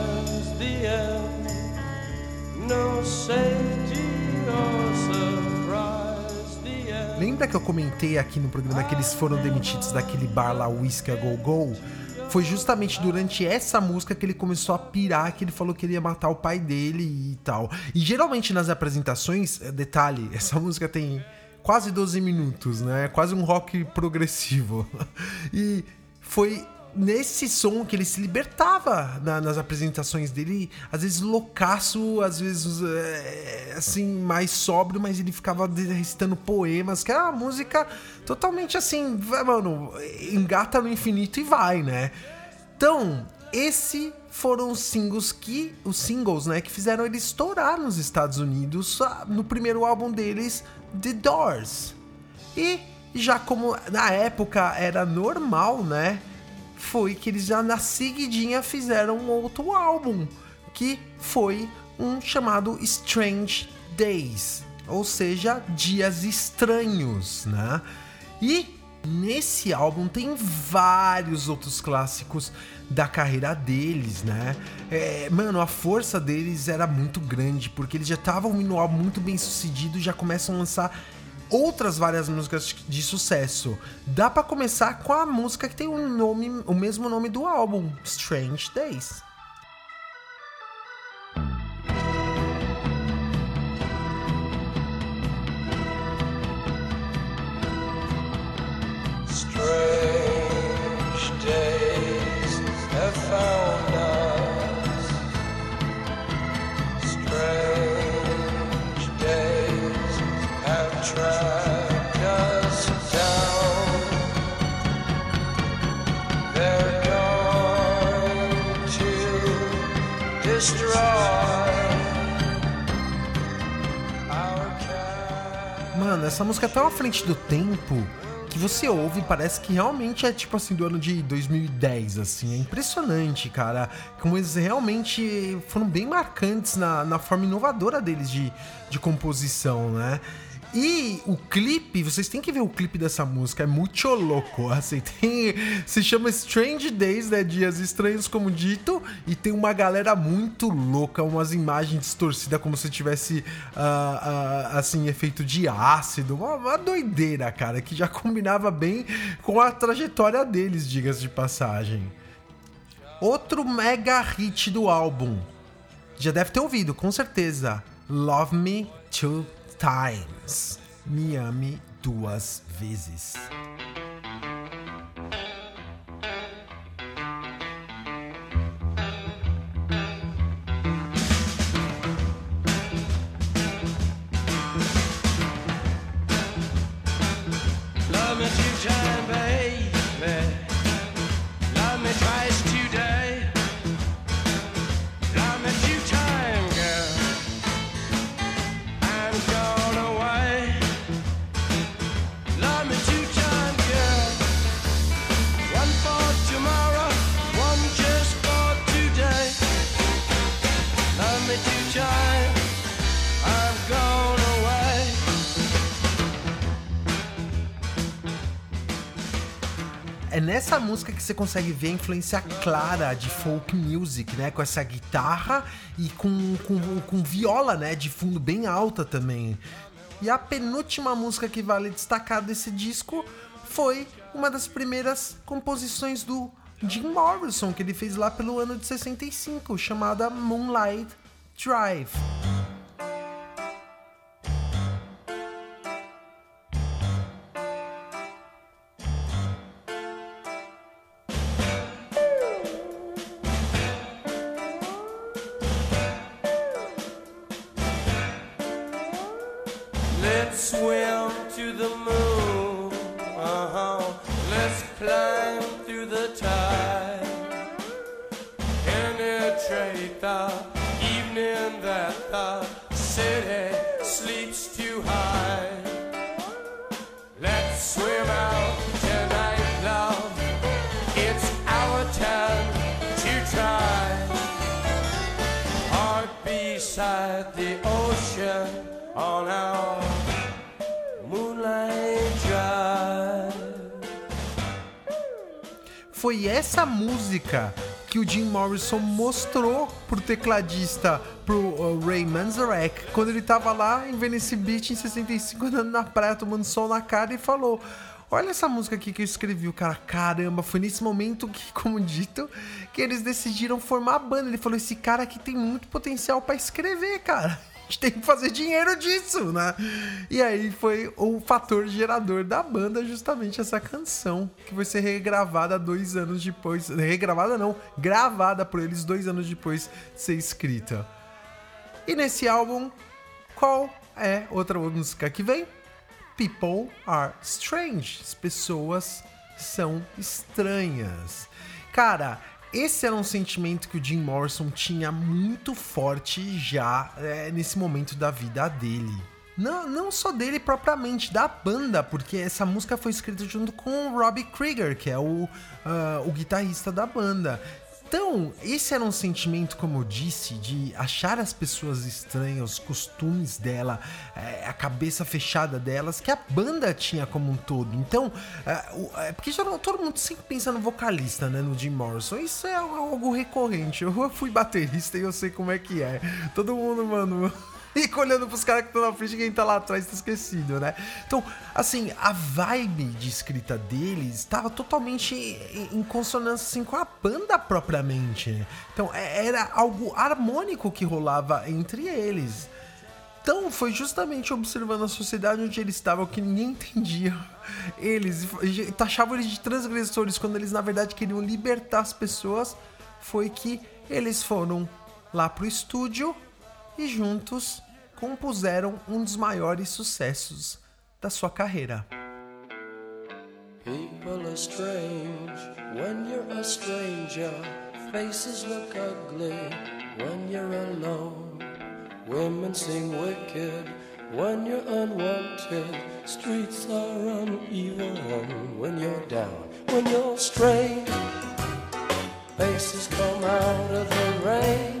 Lembra que eu comentei aqui no programa que eles foram demitidos daquele bar lá, Whiskey Go Go? Foi justamente durante essa música que ele começou a pirar, que ele falou que ele ia matar o pai dele e tal. E geralmente nas apresentações, eh, detalhe, essa música tem quase 12 minutos, né? Quase um rock progressivo. E foi nesse som que ele se libertava na- nas apresentações dele, às vezes loucaço, às vezes é, assim, mais sóbrio, mas ele ficava recitando poemas, que era uma música totalmente assim, mano, engata no infinito e vai, né? Então, esse foram os singles que os singles, né, que fizeram ele estourar nos Estados Unidos ah, no primeiro álbum deles, The Doors. E já como na época era normal, né, foi que eles já na seguidinha fizeram um outro álbum, que foi um chamado Strange Days, ou seja, Dias Estranhos, né? E nesse álbum tem vários outros clássicos da carreira deles, né? É, mano, a força deles era muito grande, porque eles já estavam no álbum muito bem sucedido, já começam a lançar outras várias músicas de sucesso. Dá para começar com a música que tem o nome, o mesmo nome do álbum, Strange Days. Essa música é tão à frente do tempo que você ouve parece que realmente é tipo assim do ano de 2010, assim. É impressionante, cara. Como eles realmente foram bem marcantes na, na forma inovadora deles de, de composição, né? E o clipe, vocês têm que ver o clipe dessa música, é muito louco. Assim, tem, se chama Strange Days, né? Dias Estranhos, como dito, e tem uma galera muito louca, umas imagens distorcidas, como se tivesse, ah, ah, assim, efeito de ácido. Uma, uma doideira, cara, que já combinava bem com a trajetória deles, diga-se de passagem. Outro mega hit do álbum. Já deve ter ouvido, com certeza. Love Me Two Times. Me ame duas vezes. Você consegue ver a influência clara de folk music, né? Com essa guitarra e com, com, com viola, né? De fundo bem alta também. E a penúltima música que vale destacar desse disco foi uma das primeiras composições do Jim Morrison, que ele fez lá pelo ano de 65, chamada Moonlight Drive. That the city sleeps too high. Let's swim out tonight, love. It's our time to try. Heart beside the ocean on our moonlight drive. Foi essa música que o Jim Morrison mostrou pro tecladista, pro uh, Ray Manzarek, quando ele tava lá em Venice Beach em 65, andando na praia, tomando sol na cara, e falou: Olha essa música aqui que eu escrevi, o cara, caramba, foi nesse momento que, como dito, que eles decidiram formar a banda. Ele falou: esse cara aqui tem muito potencial pra escrever, cara. Gente tem que fazer dinheiro disso, né? E aí foi o fator gerador da banda, justamente essa canção, que vai ser regravada dois anos depois. Regravada não, gravada por eles dois anos depois de ser escrita. E nesse álbum, qual é outra música que vem? People are strange. As pessoas são estranhas. Cara, esse era um sentimento que o Jim Morrison tinha muito forte já é, nesse momento da vida dele. Não, não só dele propriamente, da banda, porque essa música foi escrita junto com o Robbie Krieger, que é o, uh, o guitarrista da banda. Então, esse era um sentimento, como eu disse, de achar as pessoas estranhas, os costumes dela, é, a cabeça fechada delas, que a banda tinha como um todo. Então, é, é, porque já, todo mundo sempre pensa no vocalista, né, no Jim Morrison. Isso é algo recorrente. Eu fui baterista e eu sei como é que é. Todo mundo, mano Fica olhando pros caras que estão na frente e quem tá lá atrás tá esquecido, né? Então, assim, a vibe de escrita deles estava totalmente em consonância assim, com a banda propriamente. Então, é, era algo harmônico que rolava entre eles. Então, foi justamente observando a sociedade onde eles estavam que ninguém entendia eles. Taxavam eles de transgressores quando eles, na verdade, queriam libertar as pessoas. Foi que eles foram lá pro estúdio e juntos compuseram um dos maiores sucessos da sua carreira. People are strange when you're a stranger. Faces look ugly when you're alone. Women seem wicked when you're unwanted. Streets are uneven when you're down. When you're strange, faces come out of the rain.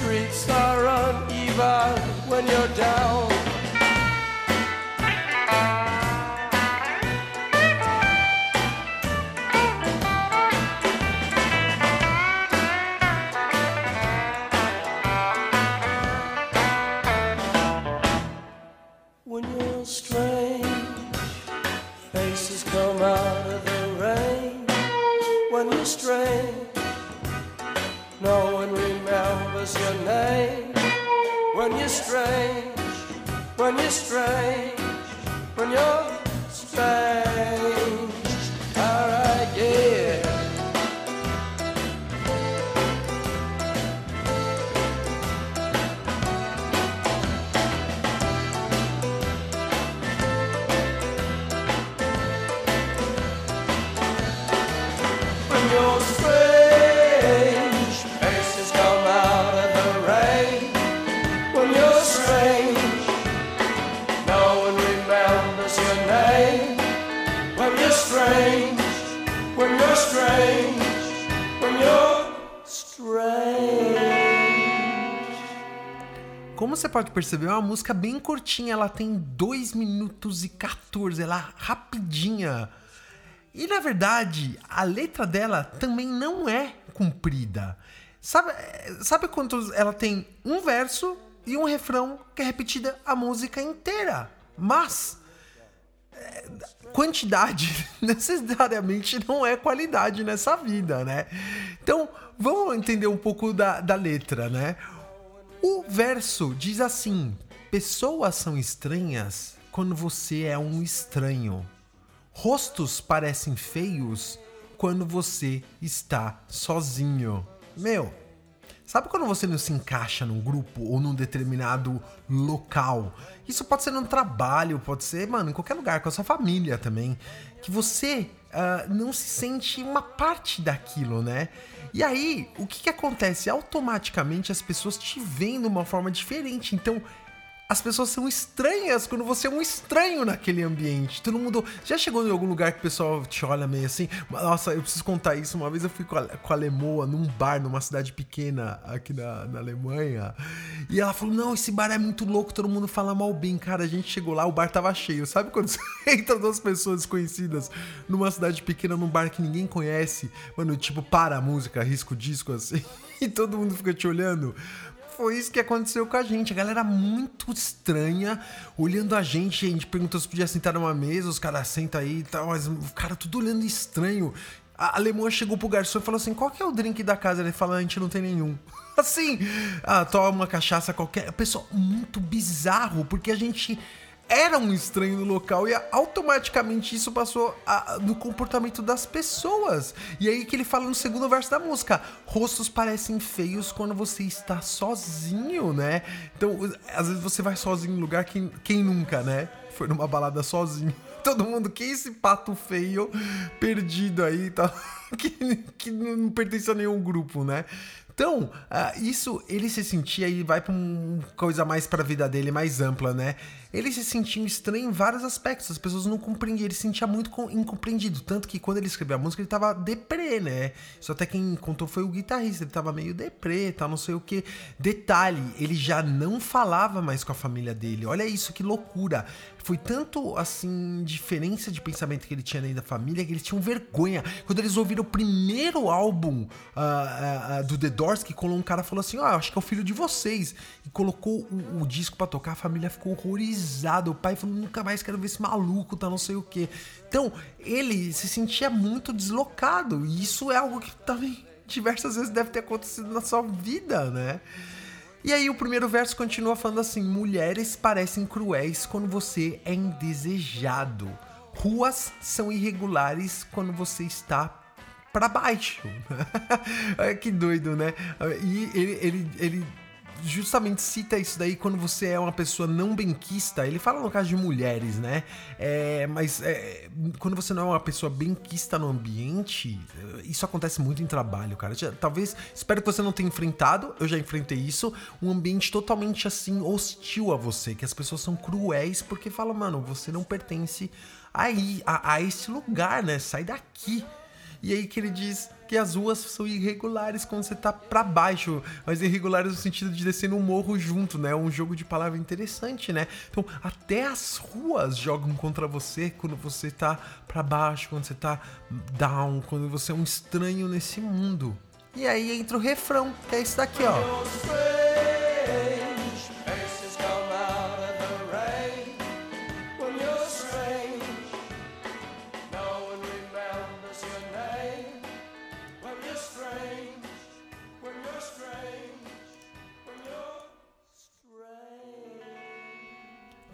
Streets are uneven when you're down. When you're strange, faces come out of the rain. When you're strange, remembers your name. When you're strange, when you're strange, when you're strange. Pode perceber, é uma música bem curtinha, ela tem 2 minutos e 14, ela é rapidinha. E na verdade, a letra dela também não é comprida. Sabe, sabe ela tem um verso e um refrão que é repetida a música inteira? Mas é, quantidade necessariamente não é qualidade nessa vida, né? Então, vamos entender um pouco da, da letra, né? O verso diz assim: Pessoas são estranhas quando você é um estranho. Rostos parecem feios quando você está sozinho. Meu, sabe quando você não se encaixa num grupo ou num determinado local? Isso pode ser no trabalho, pode ser, mano, em qualquer lugar, com a sua família também. Que você ah, não se sente uma parte daquilo, né? E aí, o que, que acontece? Automaticamente as pessoas te veem de uma forma diferente. Então, as pessoas são estranhas quando você é um estranho naquele ambiente. Todo mundo. Já chegou em algum lugar que o pessoal te olha meio assim? Nossa, eu preciso contar isso. Uma vez eu fui com a, com a Lemoa num bar numa cidade pequena aqui na, na Alemanha. E ela falou: Não, esse bar é muito louco, todo mundo fala mal bem. Cara, a gente chegou lá, o bar tava cheio. Sabe quando você entra duas pessoas desconhecidas numa cidade pequena, num bar que ninguém conhece? Mano, tipo, para a música, risco disco assim. E todo mundo fica te olhando foi isso que aconteceu com a gente. A galera muito estranha, olhando a gente. A gente perguntou se podia sentar numa mesa, os caras sentam aí e tal, mas o cara tudo olhando estranho. A alemã chegou pro garçom e falou assim: qual que é o drink da casa? Ele falou: a gente não tem nenhum. Assim, ah, toma uma cachaça qualquer. Pessoal, muito bizarro, porque a gente era um estranho no local e automaticamente isso passou a- no comportamento das pessoas. E aí que ele fala no segundo verso da música: rostos parecem feios quando você está sozinho, né? Então, às vezes você vai sozinho em lugar que quem nunca, né? Foi numa balada sozinho. Todo mundo, quem é esse pato feio perdido aí tal, que, que não pertence a nenhum grupo, né? Então, ah, isso ele se sentia e vai pra uma coisa mais pra vida dele, mais ampla, né? Ele se sentia estranho em vários aspectos, as pessoas não compreendiam, ele se sentia muito com- incompreendido. Tanto que quando ele escreveu a música, ele tava deprê, né? Isso até quem contou foi o guitarrista, ele tava meio deprê, tal, não sei o que. Detalhe, ele já não falava mais com a família dele. Olha isso, que loucura. Foi tanto, assim, diferença de pensamento que ele tinha dentro da família que eles tinham vergonha. Quando eles ouviram o primeiro álbum ah, ah, ah, do The Doors, que colou um cara falou assim: Ó, acho que é o filho de vocês. E colocou o, o disco pra tocar, a família ficou horrorizada. O pai falou: nunca mais quero ver esse maluco, tá não sei o que. Então, ele se sentia muito deslocado. E isso é algo que também diversas vezes deve ter acontecido na sua vida, né? E aí o primeiro verso continua falando assim: mulheres parecem cruéis quando você é indesejado. Ruas são irregulares quando você está pra baixo. Que doido, né? E ele, ele, ele justamente cita isso daí quando você é uma pessoa não benquista. Ele fala no caso de mulheres, né? É, mas é, quando você não é uma pessoa benquista no ambiente, isso acontece muito em trabalho, cara. Talvez, espero que você não tenha enfrentado, eu já enfrentei isso, um ambiente totalmente assim hostil a você, que as pessoas são cruéis porque falam, mano, você não pertence aí, a, a esse lugar, né? Sai daqui. E aí que ele diz que as ruas são irregulares quando você tá pra baixo, mas irregulares no sentido de descer no morro junto, né? Um jogo de palavra interessante, né? Então, até as ruas jogam contra você quando você tá pra baixo, quando você tá down, quando você é um estranho nesse mundo. E aí entra o refrão, que é esse daqui, ó.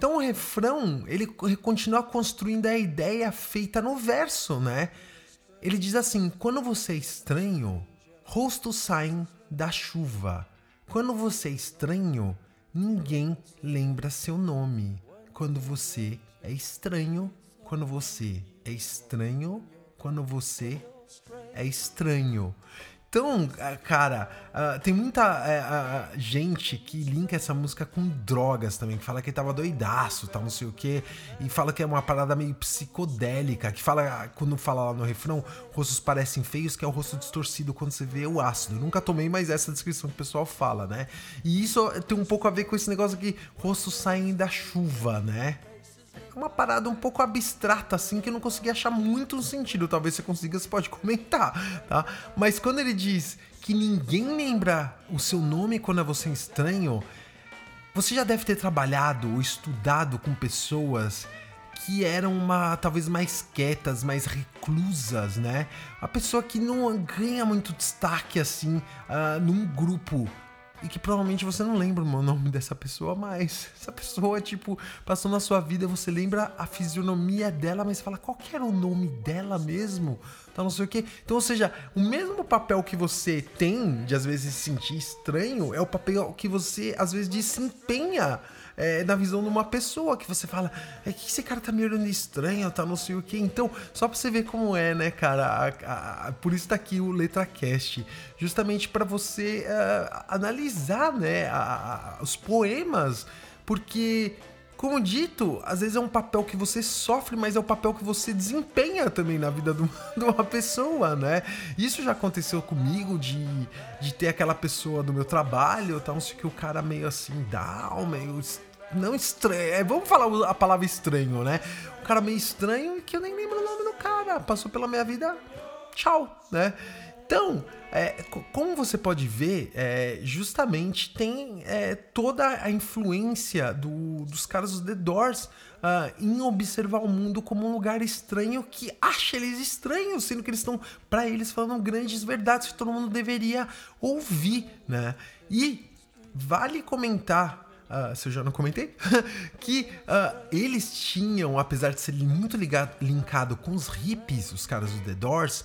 Então o refrão, ele co- continua construindo a ideia feita no verso, né? Ele diz assim: quando você é estranho, rostos saem da chuva. Quando você é estranho, ninguém lembra seu nome. Quando você é estranho, quando você é estranho, quando você é estranho. Então, ah, cara, ah, tem muita eh, ah, gente que linka essa música com drogas também, que fala que ele tava doidaço, tal, não sei o quê, e fala que é uma parada meio psicodélica, que fala, quando fala lá no refrão, rostos parecem feios, que é o rosto distorcido quando você vê o ácido. Eu nunca tomei, mas essa descrição que o pessoal fala, né? E isso tem um pouco a ver com esse negócio que rostos saem da chuva, né? Uma parada um pouco abstrata, assim, que eu não consegui achar muito sentido. Talvez você consiga, você pode comentar, tá? Mas quando ele diz que ninguém lembra o seu nome quando é você estranho, você já deve ter trabalhado ou estudado com pessoas que eram uma talvez mais quietas, mais reclusas, né? A pessoa que não ganha muito destaque assim ah, num grupo e que provavelmente você não lembra o nome dessa pessoa mais. Essa pessoa, tipo, passou na sua vida, você lembra a fisionomia dela, mas fala qual que era o nome dela mesmo? Então não sei o que. Então, ou seja, o mesmo papel que você tem de às vezes se sentir estranho é o papel que você às vezes desempenha é, na visão de uma pessoa que você fala, é que esse cara tá me olhando estranho, tá não sei o que. Então, só pra você ver como é, né, cara? A- a- a- por isso tá aqui o LetraCast, justamente pra você ah, analisar, né, os poemas, porque como dito, às vezes é um papel que você sofre, mas é o papel que você desempenha também na vida de uma, pessoa, né? Isso já aconteceu comigo, de, de ter aquela pessoa do meu trabalho, tal, o que, o cara meio assim, down, meio. Não estranho. é, vamos falar a palavra estranho, né? O cara meio estranho que eu nem lembro o nome do cara. Passou pela minha vida, tchau, né? Então, é, co- como você pode ver, é, justamente tem é, toda a influência do- dos caras do The Doors ah, em observar o mundo como um lugar estranho que acha eles estranhos, sendo que eles estão, para eles, falando grandes verdades que todo mundo deveria ouvir, né? E vale comentar ah, se eu já não comentei, que ah, eles tinham, apesar de ser muito ligado, linkado com os hippies, os caras do The Doors,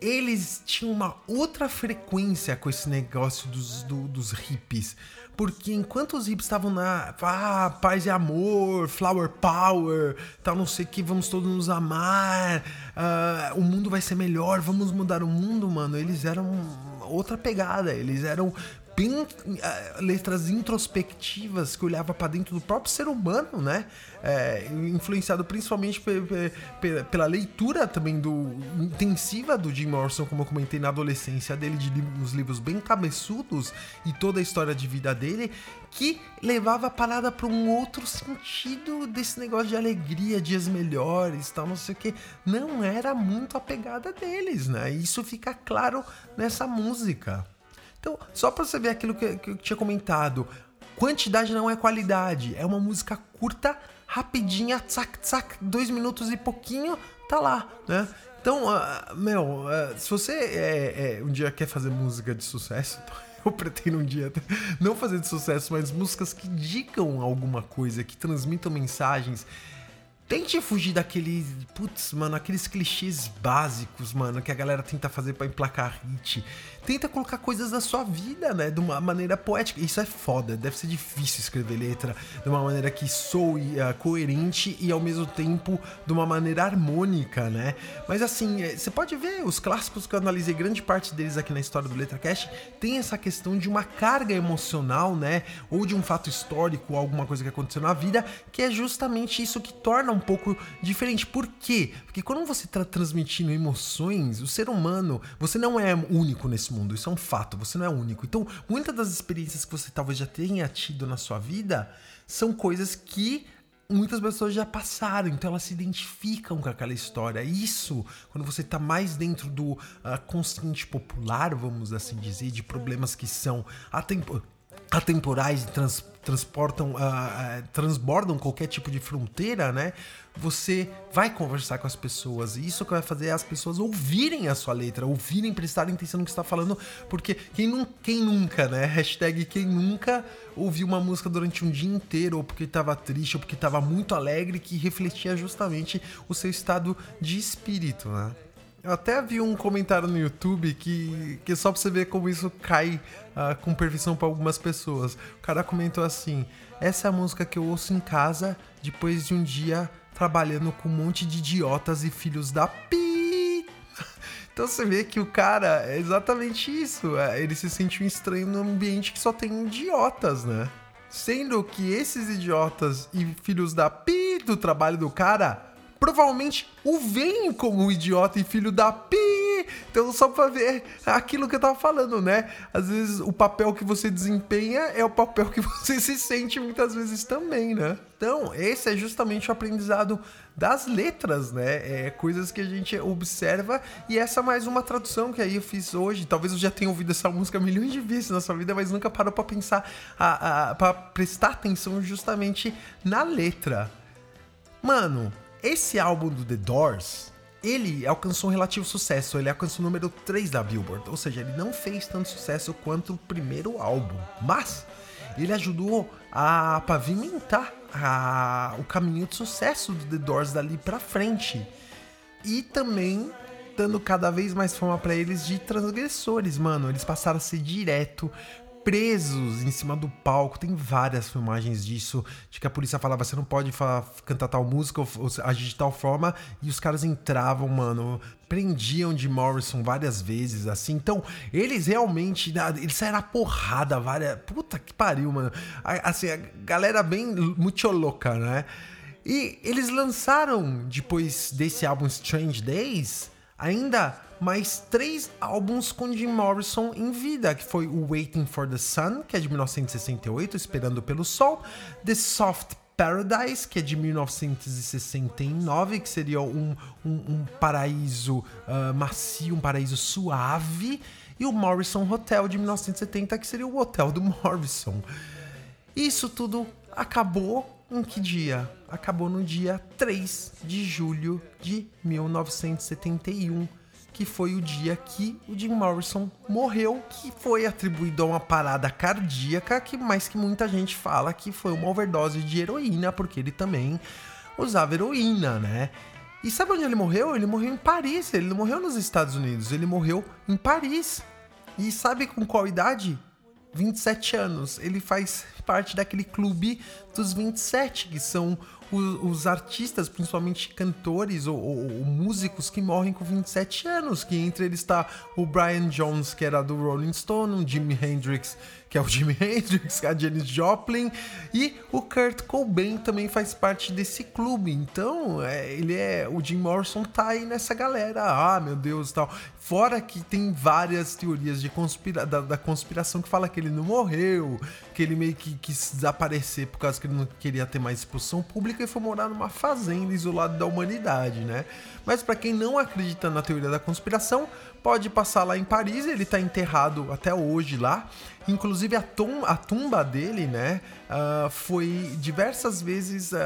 eles tinham uma outra frequência com esse negócio dos, do- dos hippies. Porque enquanto os hippies estavam na ah, paz e amor, flower power, tal, não sei o que, vamos todos nos amar, ah, o mundo vai ser melhor, vamos mudar o mundo, mano. Eles eram outra pegada, eles eram bem ah, letras introspectivas que olhava para dentro do próprio ser humano, né? É, influenciado principalmente pe- pe- pe- pela leitura também do intensiva do Jim Morrison, como eu comentei na adolescência dele, de uns livros bem cabeçudos e toda a história de vida dele, que levava a parada para um outro sentido desse negócio de alegria, dias melhores, tal, não sei o que. Não era muito a pegada deles, né? Isso fica claro nessa música. Então, só pra você ver aquilo que, que eu tinha comentado, quantidade não é qualidade. É uma música curta, rapidinha, tsac, tsac, dois minutos e pouquinho, tá lá, né? Então, ah, meu, ah, se você é, é, um dia quer fazer música de sucesso, eu pretendo um dia não fazer de sucesso, mas músicas que digam alguma coisa, que transmitam mensagens. Tente fugir daqueles, putz, mano, aqueles clichês básicos, mano, que a galera tenta fazer pra emplacar hit. Tenta colocar coisas da sua vida, né, de uma maneira poética. Isso é foda, deve ser difícil escrever letra de uma maneira que soe ah, coerente e ao mesmo tempo de uma maneira harmônica, né? Mas assim, eh, você pode ver os clássicos que eu analisei, grande parte deles aqui na história do LetraCast, tem essa questão de uma carga emocional, né, ou de um fato histórico, alguma coisa que aconteceu na vida, que é justamente isso que torna um pouco diferente. Por quê? Porque quando você está transmitindo emoções, o ser humano, você não é único nesse mundo, isso é um fato, você não é único. Então, muitas das experiências que você talvez já tenha tido na sua vida são coisas que muitas pessoas já passaram, então elas se identificam com aquela história. Isso, quando você tá mais dentro do ah, consciente popular, vamos assim dizer, de problemas que são atempo- atemporais trans- transportam, ah, ah, transbordam qualquer tipo de fronteira, né? Você vai conversar com as pessoas e isso que vai fazer as pessoas ouvirem a sua letra, ouvirem, prestarem atenção no que está falando, porque quem, nun- quem nunca, né? Hashtag quem nunca ouviu uma música durante um dia inteiro, ou porque estava triste, ou porque estava muito alegre, que refletia justamente o seu estado de espírito, né? Eu até vi um comentário no YouTube que, que só pra você ver como isso cai ah, com perfeição pra algumas pessoas. O cara comentou assim: Essa é a música que eu ouço em casa depois de um dia trabalhando com um monte de idiotas e filhos da pi. Então você vê que o cara é exatamente isso. é, Ele se sente um estranho num ambiente que só tem idiotas, né? Sendo que esses idiotas e filhos da pi do trabalho do cara provavelmente o veem como um idiota e filho da pi. Então, só pra ver aquilo que eu tava falando, né? Às vezes o papel que você desempenha é o papel que você se sente muitas vezes também, né? Então, esse é justamente o aprendizado das letras, né? É coisas que a gente observa e essa é mais uma tradução que aí eu fiz hoje. Talvez eu já tenha ouvido essa música milhões de vezes na sua vida, mas nunca parou pra pensar, a, a, pra prestar atenção justamente na letra. Mano, esse álbum do The Doors, ele alcançou um relativo sucesso. Ele alcançou o número 3 da Billboard. Ou seja, ele não fez tanto sucesso quanto o primeiro álbum. Mas ele ajudou a pavimentar a- o caminho de sucesso do The Doors dali pra frente. E também dando cada vez mais fama pra eles de transgressores, mano. Eles passaram a ser direto presos em cima do palco. Tem várias filmagens disso, de que a polícia falava você não pode cantar tal música ou, agir de tal forma, e os caras entravam, mano, prendiam de Morrison várias vezes, assim. Então, eles realmente, eles saíram a porrada várias. Puta que pariu, mano. Assim, a galera bem muito louca, né? E eles lançaram, depois desse álbum Strange Days, ainda mais três álbuns com Jim Morrison em vida, que foi o Waiting for the Sun, que é de 1968, Esperando pelo Sol, The Soft Paradise, que é de 1969, que seria um, um, um paraíso uh, macio, um paraíso suave, e o Morrison Hotel de 1970, que seria o hotel do Morrison. Isso tudo acabou em que dia? Acabou no dia 3 de julho de 1971, que foi o dia que o Jim Morrison morreu, que foi atribuído a uma parada cardíaca, que mais que muita gente fala que foi uma overdose de heroína, porque ele também usava heroína, né? E sabe onde ele morreu? Ele morreu em Paris, ele não morreu nos Estados Unidos, ele morreu em Paris. E sabe com qual idade? 27 anos. Ele faz parte daquele clube dos 27, que são os, os artistas, principalmente cantores ou, ou, ou, músicos que morrem com 27 anos. Que entre eles está o Brian Jones, que era do Rolling Stone, o Jimi Hendrix, que é o Jimi Hendrix, a Janis Joplin, e o Kurt Cobain também faz parte desse clube. Então, é, ele é. O Jim Morrison tá aí nessa galera. Ah, meu Deus tal. Fora que tem várias teorias de conspira da, da, conspiração que fala que ele não morreu, que ele meio que quis desaparecer por causa que ele não queria ter mais exposição pública e foi morar numa fazenda isolado da humanidade, né? Mas para quem não acredita na teoria da conspiração, pode passar lá em Paris, ele tá enterrado até hoje lá. Inclusive a, tum a tumba dele, né, uh, foi diversas vezes uh,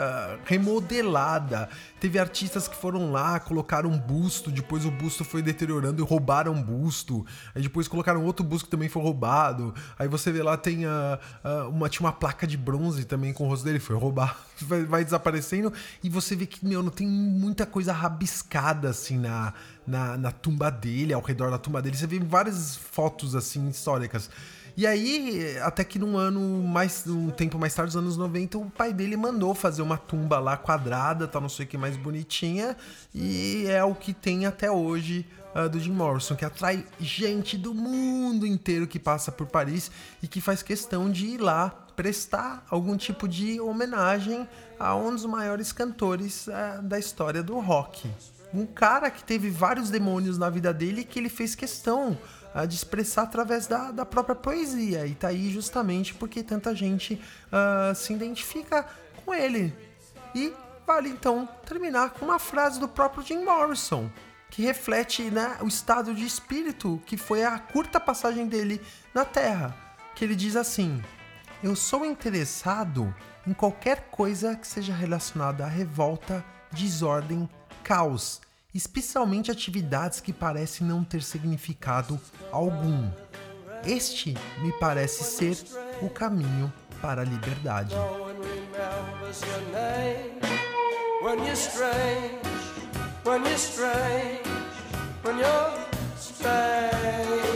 remodelada. Teve artistas que foram lá, colocaram um busto, depois o busto foi deteriorando e roubaram um busto. Aí depois colocaram outro busto que também foi roubado. Aí você vê lá tem uh, uma tinha uma placa de bronze também com o rosto dele foi roubado, vai, vai desaparecendo e você vê que meu não tem muita coisa rabiscada assim na na, na tumba dele, ao redor da tumba dele. Você vê várias fotos assim históricas. E aí, até que num ano mais, um tempo mais tarde, nos anos 90, o pai dele mandou fazer uma tumba lá quadrada, tá não sei o que mais bonitinha, e é o que tem até hoje uh, do Jim Morrison, que atrai gente do mundo inteiro que passa por Paris e que faz questão de ir lá prestar algum tipo de homenagem a um dos maiores cantores uh, da história do rock. Um cara que teve vários demônios na vida dele que ele fez questão uh, de expressar através da, da própria poesia. E tá aí justamente porque tanta gente uh, se identifica com ele. E vale então terminar com uma frase do próprio Jim Morrison, que reflete né, o estado de espírito que foi a curta passagem dele na Terra. Que ele diz assim: Eu sou interessado em qualquer coisa que seja relacionada à revolta, desordem caos, especialmente atividades que parecem não ter significado algum. Este me parece ser o caminho para a liberdade. strange when you're strange.